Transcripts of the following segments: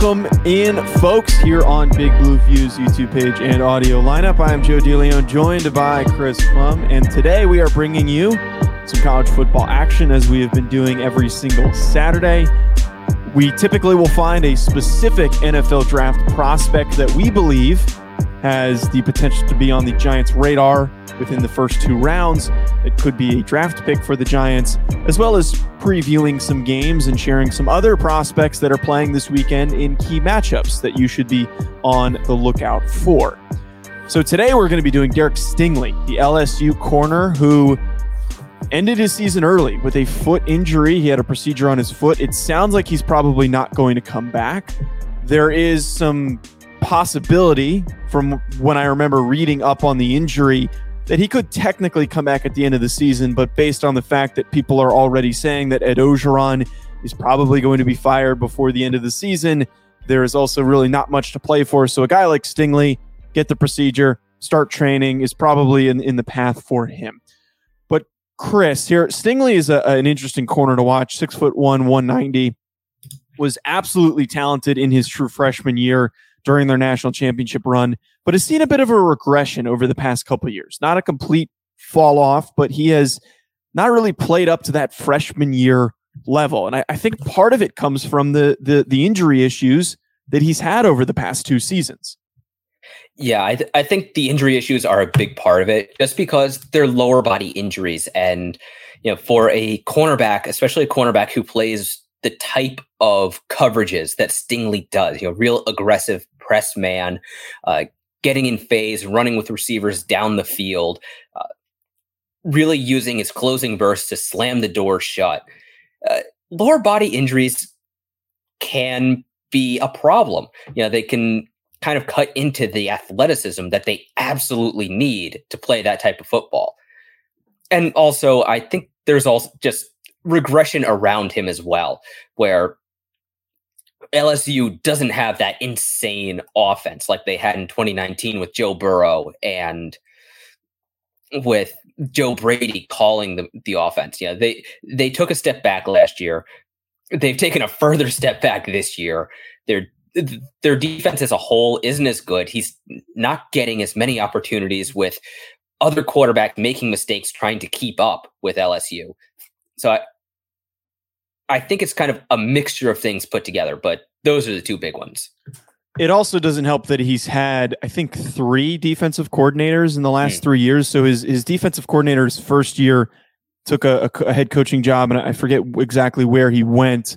Welcome in, folks, here on Big Blue Views YouTube page and audio lineup. I am Joe DeLeone, joined by Chris Pflum, and today we are bringing you some college football action as we have been doing every single Saturday. We typically will find a specific NFL draft prospect that we believe has the potential to be on the Giants' radar within the first two rounds. It could be a draft pick for the Giants, as well as previewing some games and sharing some other prospects that are playing this weekend in key matchups that you should be on the lookout for. So today we're going to be doing Derek Stingley, the LSU corner who ended his season early with a foot injury. He had a procedure on his foot. It sounds like he's probably not going to come back. There is some possibility from when I remember reading up on the injury that he could technically come back at the end of the season, but based on the fact that people are already saying that Ed Orgeron is probably going to be fired before the end of the season, there is also really not much to play for. So a guy like Stingley, get the procedure, start training is probably in, in the path for him. But Chris, here, Stingley is a, an interesting corner to watch. Six foot one, 190, was absolutely talented in his true freshman year during their national championship run, but has seen a bit of a regression over the past couple years. Not a complete fall off, but he has not really played up to that freshman year level. And I, I think part of it comes from the, the the injury issues that he's had over the past two seasons. Yeah, I, th- I think the injury issues are a big part of it, just because they're lower body injuries, and you know, for a cornerback, especially a cornerback who plays the type of coverages that Stingley does. You know, real aggressive press man, uh, getting in phase, running with receivers down the field, uh, really using his closing burst to slam the door shut. Uh, lower body injuries can be a problem. You know, they can kind of cut into the athleticism that they absolutely need to play that type of football. And also, I think there's also just regression around him as well, where LSU doesn't have that insane offense like they had in 2019 with Joe Burrow and with Joe Brady calling the, the offense. Yeah, they they took a step back last year. They've taken a further step back this year. Their their defense as a whole isn't as good. He's not getting as many opportunities with other quarterback making mistakes trying to keep up with LSU. So I, I think it's kind of a mixture of things put together, but those are the two big ones. It also doesn't help that he's had, I think, three defensive coordinators in the last mm. three years. So his his defensive coordinator's first year took a, a, head coaching job, and I forget exactly where he went.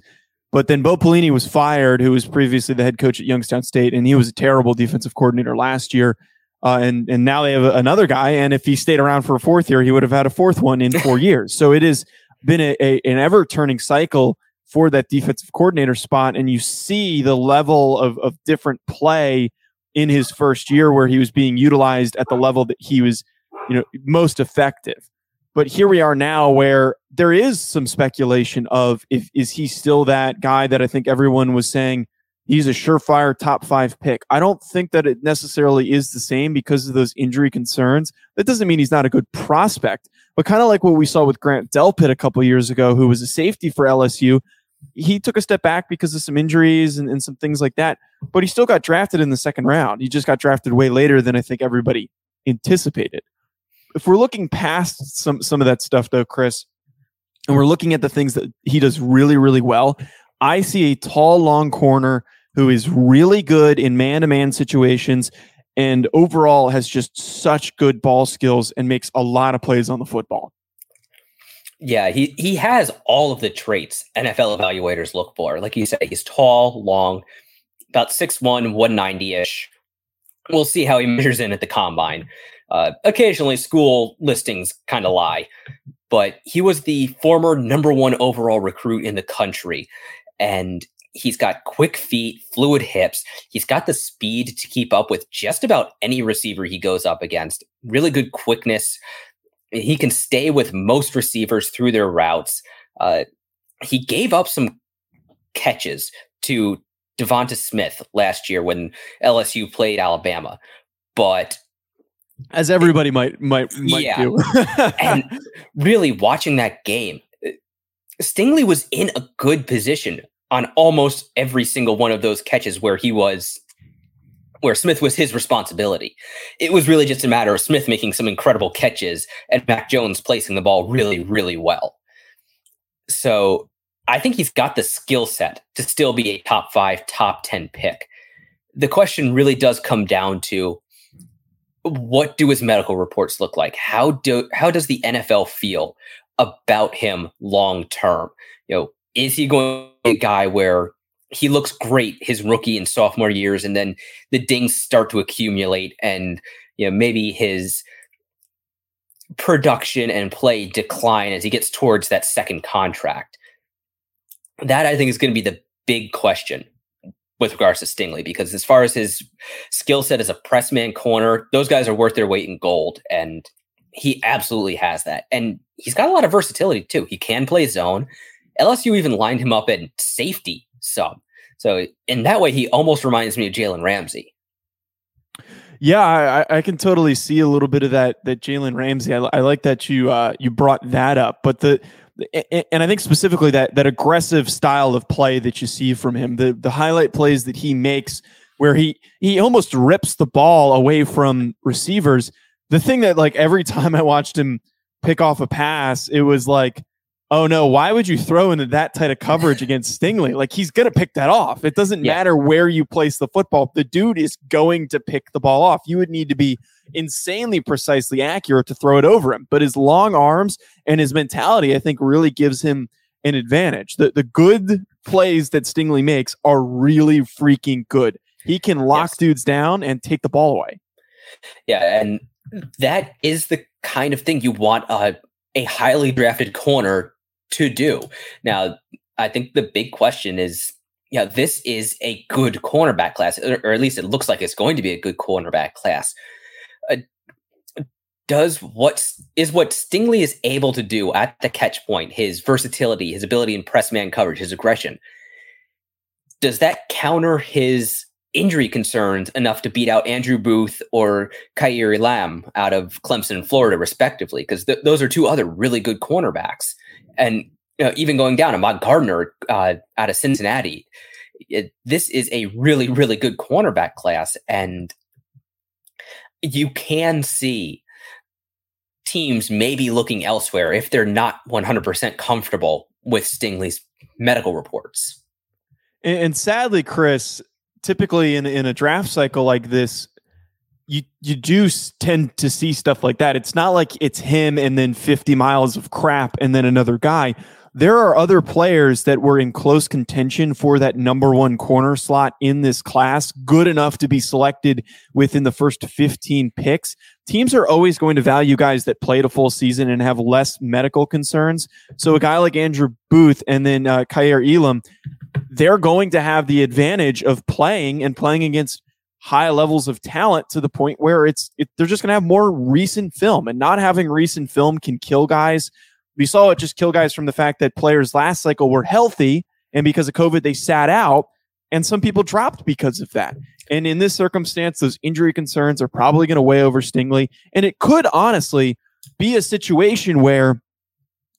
But then Bo Pelini was fired, who was previously the head coach at Youngstown State, and he was a terrible defensive coordinator last year. Uh, and and now they have another guy, and if he stayed around for a fourth year, he would have had a fourth one in four years. So it has been a, a an ever turning cycle for that defensive coordinator spot, and you see the level of of different play in his first year where he was being utilized at the level that he was, you know, most effective. But here we are now where there is some speculation of if is he still that guy that I think everyone was saying he's a surefire top five pick. I don't think that it necessarily is the same because of those injury concerns. That doesn't mean he's not a good prospect, but kind of like what we saw with Grant Delpit a couple years ago, who was a safety for LSU, he took a step back because of some injuries and, and some things like that, but he still got drafted in the second round. He just got drafted way later than I think everybody anticipated. If we're looking past some some of that stuff though, Chris, and we're looking at the things that he does really, really well, I see a tall, long corner who is really good in man to man situations and overall has just such good ball skills and makes a lot of plays on the football. Yeah, he he has all of the traits NFL evaluators look for. Like you said, he's tall, long, about 6'1, 190 ish. We'll see how he measures in at the combine. Uh, occasionally, school listings kind of lie, but he was the former number one overall recruit in the country. And he's got quick feet, fluid hips. He's got the speed to keep up with just about any receiver he goes up against. Really good quickness. He can stay with most receivers through their routes. Uh, he gave up some catches to Devonta Smith last year when LSU played Alabama, but as everybody might might might yeah. do. and really watching that game, Stingley was in a good position on almost every single one of those catches where he was where Smith was his responsibility. It was really just a matter of Smith making some incredible catches and Mac Jones placing the ball really, really well. So I think he's got the skill set to still be a top five, top 10 pick. The question really does come down to what do his medical reports look like? How do how does the NFL feel about him long term? You know, is he going to be a guy where he looks great his rookie and sophomore years, and then the dings start to accumulate, and you know maybe his production and play decline as he gets towards that second contract. That I think is going to be the big question with regards to Stingley, because as far as his skill set as a press man corner, those guys are worth their weight in gold, and he absolutely has that. And he's got a lot of versatility too. He can play zone. LSU even lined him up at safety sub. So in that way, he almost reminds me of Jalen Ramsey. Yeah, I, I, can totally see a little bit of that. That Jalen Ramsey. I, I, like that you uh, you brought that up. But the and I think specifically that that aggressive style of play that you see from him, the the highlight plays that he makes, where he he almost rips the ball away from receivers. The thing that like every time I watched him pick off a pass, it was like oh no, why would you throw into that tight of coverage against Stingley? Like he's going to pick that off. It doesn't yeah. matter where you place the football. The dude is going to pick the ball off. You would need to be insanely precisely accurate to throw it over him. But his long arms and his mentality, I think, really gives him an advantage. The the good plays that Stingley makes are really freaking good. He can lock yes. dudes down and take the ball away. Yeah, and that is the kind of thing you want a a highly drafted corner to do. Now, I think the big question is yeah, this is a good cornerback class, or, or, at least it looks like it's going to be a good cornerback class. Uh, does what is what Stingley is able to do at the catch point, his versatility, his ability in press man coverage, his aggression, does that counter his injury concerns enough to beat out Andrew Booth or Kaiir Elam out of Clemson and Florida, respectively? Because th- those are two other really good cornerbacks and you know, even going down, Ahmad Gardner uh, out of Cincinnati. It, this is a really, really good cornerback class, and you can see teams maybe looking elsewhere if they're not 100% comfortable with Stingley's medical reports. And sadly, Chris, typically in in a draft cycle like this, you you do tend to see stuff like that. It's not like it's him and then 50 miles of crap and then another guy. There are other players that were in close contention for that number one corner slot in this class, good enough to be selected within the first 15 picks. Teams are always going to value guys that played a full season and have less medical concerns. So a guy like Andrew Booth and then uh, Kaiir Elam, they're going to have the advantage of playing and playing against high levels of talent to the point where it's it, they're just going to have more recent film and not having recent film can kill guys. We saw it just kill guys from the fact that players last cycle were healthy and because of covid they sat out and some people dropped because of that. And in this circumstance those injury concerns are probably going to weigh over stingley and it could honestly be a situation where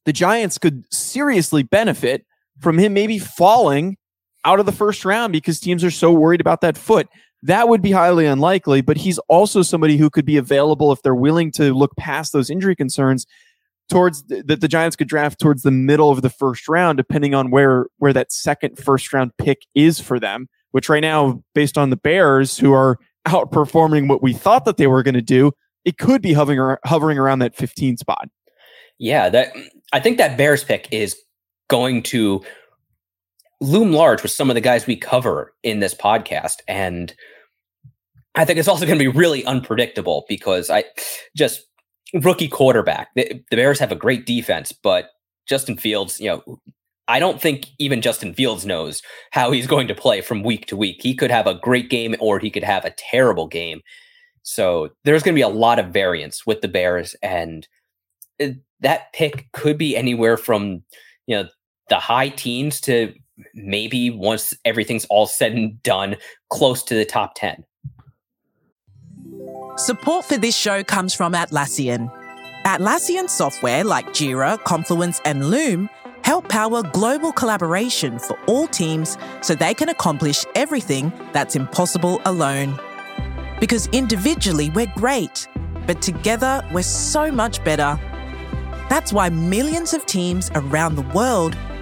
the giants could seriously benefit from him maybe falling out of the first round because teams are so worried about that foot. That would be highly unlikely, but he's also somebody who could be available if they're willing to look past those injury concerns towards that the, Giants could draft towards the middle of the first round, depending on where where that second first round pick is for them. Which right now, based on the Bears, who are outperforming what we thought that they were going to do, it could be hovering hovering around that 15 spot. Yeah, that I think that Bears pick is going to loom large with some of the guys we cover in this podcast and I think it's also going to be really unpredictable because I just rookie quarterback. The, the Bears have a great defense, but Justin Fields, you know, I don't think even Justin Fields knows how he's going to play from week to week. He could have a great game or he could have a terrible game. So there's going to be a lot of variance with the Bears, and eh, that pick could be anywhere from you know the high teens to maybe once everything's all said and done, close to the top ten. Support for this show comes from Atlassian. Atlassian software like Jira, Confluence, and Loom help power global collaboration for all teams so they can accomplish everything that's impossible alone. Because individually we're great, but together we're so much better. That's why millions of teams around the world,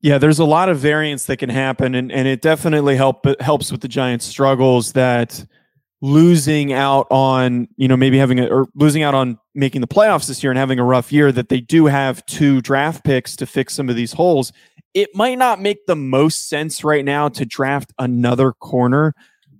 Yeah, there's a lot of variance that can happen, and, and it definitely help helps with the Giants' struggles that losing out on you know maybe having a or losing out on making the playoffs this year and having a rough year that they do have two draft picks to fix some of these holes. It might not make the most sense right now to draft another corner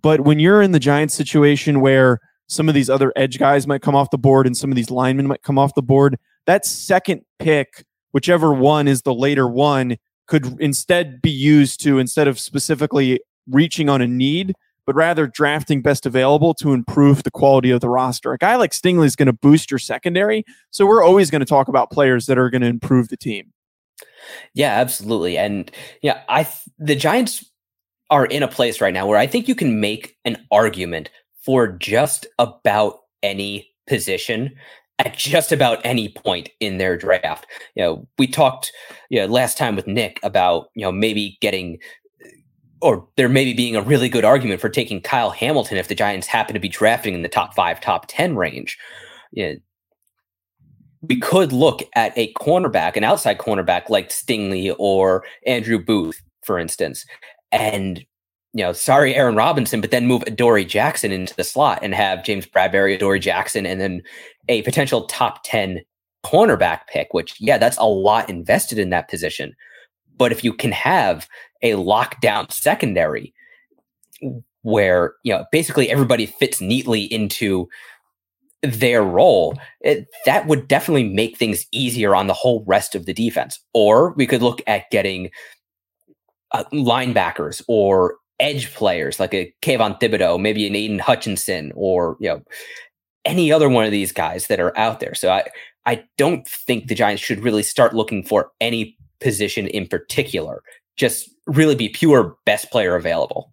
but when you're in the giants situation where some of these other edge guys might come off the board and some of these linemen might come off the board that second pick whichever one is the later one could instead be used to instead of specifically reaching on a need, but rather drafting best available to improve the quality of the roster. A guy like Stingley is going to boost your secondary, so we're always going to talk about players that are going to improve the team. Yeah, absolutely. And yeah, I the Giants are in a place right now where I think you can make an argument for just about any position at just about any point in their draft. You know, we talked you know, last time with Nick about, you know, maybe getting or there maybe being a really good argument for taking Kyle Hamilton if the Giants happen to be drafting in the top five, top 10 range. You know, we could look at a cornerback, an outside cornerback like Stingley or Andrew Booth, for instance, and you know, sorry, Aaron Robinson, but then move Adoree Jackson into the slot and have James Bradberry, Adoree Jackson, and then a potential top 10 cornerback pick, which, yeah, that's a lot invested in that position. But if you can have a lockdown secondary where, you know, basically everybody fits neatly into their role, it, that would definitely make things easier on the whole rest of the defense. Or we could look at getting uh, linebackers or edge players like a Kayvon Thibodeaux, maybe an Aidan Hutchinson, or you know any other one of these guys that are out there. So I I don't think the Giants should really start looking for any position in particular. Just really be pure best player available.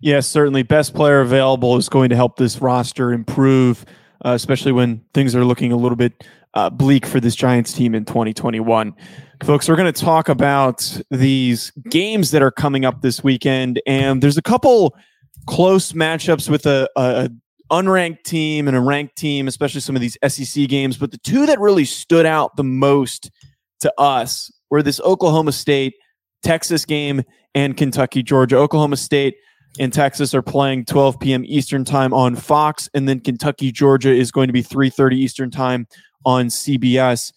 Yes, certainly. Best player available is going to help this roster improve, uh, especially when things are looking a little bit uh, bleak for this Giants team in 2021. Folks, we're going to talk about these games that are coming up this weekend, and there's a couple close matchups with a, a unranked team and a ranked team, especially some of these SEC games. But the two that really stood out the most to us were this Oklahoma State Texas game and Kentucky Georgia. Oklahoma State and Texas are playing 12 p.m. Eastern time on Fox, and then Kentucky Georgia is going to be 3:30 Eastern time on CBS.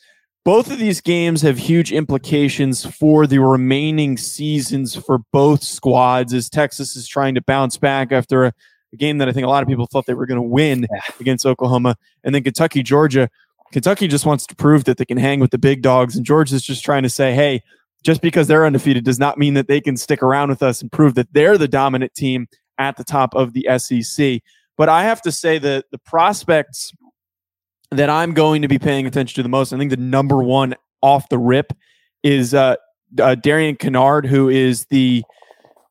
Both of these games have huge implications for the remaining seasons for both squads as Texas is trying to bounce back after a, a game that I think a lot of people thought they were going to win yeah. against Oklahoma. And then Kentucky, Georgia. Kentucky just wants to prove that they can hang with the big dogs. And Georgia's just trying to say, hey, just because they're undefeated does not mean that they can stick around with us and prove that they're the dominant team at the top of the SEC. But I have to say that the prospects that I'm going to be paying attention to the most, I think the number one off the rip is uh, uh, Darian Kinnard, who is the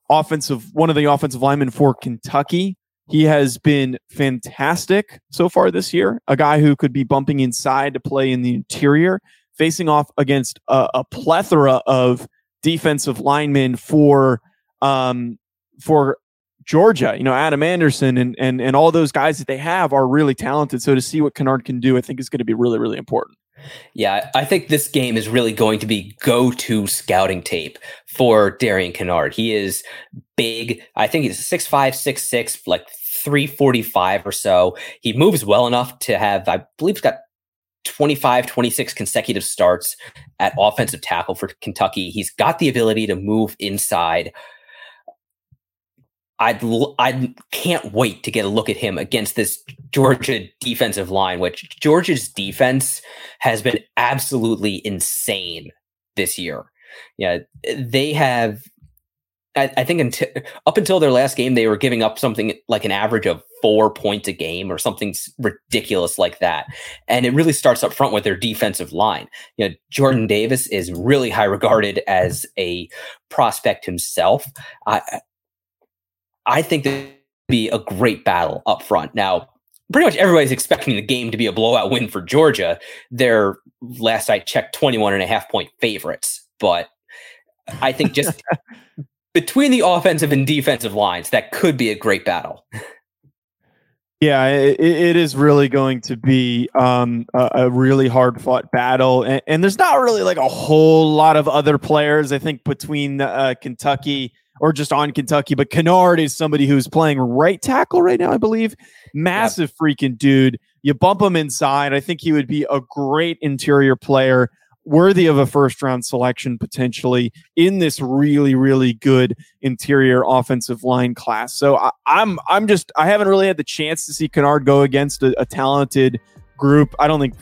offensive one of the offensive linemen for Kentucky. He has been fantastic so far this year. A guy who could be bumping inside to play in the interior, facing off against a, a plethora of defensive linemen for um, for Georgia, you know, Adam Anderson and and and all those guys that they have are really talented. So to see what Kinnard can do, I think is going to be really, really important. Yeah, I think this game is really going to be go-to scouting tape for Darian Kinnard. He is big. I think he's six five, six six, like 345 or so. He moves well enough to have, I believe, he's got 25, 26 consecutive starts at offensive tackle for Kentucky. He's got the ability to move inside. I'd I can't wait to get a look at him against this Georgia defensive line, which Georgia's defense has been absolutely insane this year. Yeah, they have. I, I think until up until their last game, they were giving up something like an average of four points a game or something ridiculous like that. And it really starts up front with their defensive line. You know, Jordan Davis is really high regarded as a prospect himself. I I think that be a great battle up front. Now, pretty much everybody's expecting the game to be a blowout win for Georgia. They're last I checked 21 and a half point favorites, but I think just between the offensive and defensive lines, that could be a great battle. Yeah, it, it is really going to be um, a, a, really hard fought battle, and, and, there's not really like a whole lot of other players. I think between uh, Kentucky or just on Kentucky. But Kinnard is somebody who's playing right tackle right now, I believe. Massive yep. freaking dude. You bump him inside. I think he would be a great interior player, worthy of a first round selection potentially in this really, really good interior offensive line class. So I, am I'm, I'm just I haven't really had the chance to see Kinnard go against a, a talented group. I don't think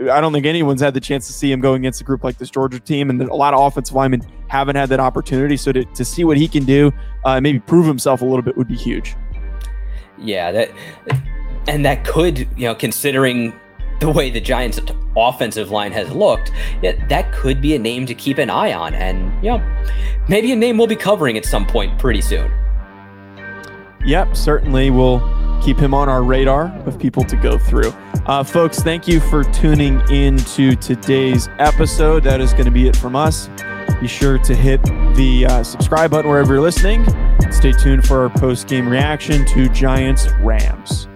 I don't think anyone's had the chance to see him going against a group like this Georgia team, and a lot of offensive linemen haven't had that opportunity. So to, to see what he can do, uh, maybe prove himself a little bit, would be huge. Yeah, that and that could, you know, considering the way the Giants' offensive line has looked, yeah, that could be a name to keep an eye on, and you know, maybe a name we'll be covering at some point pretty soon. Yep, certainly we'll keep him on our radar of people to go through. Uh, folks, thank you for tuning in to today's episode. That is going to be it from us. Be sure to hit the uh, subscribe button wherever you're listening. Stay tuned for our post game reaction to Giants Rams.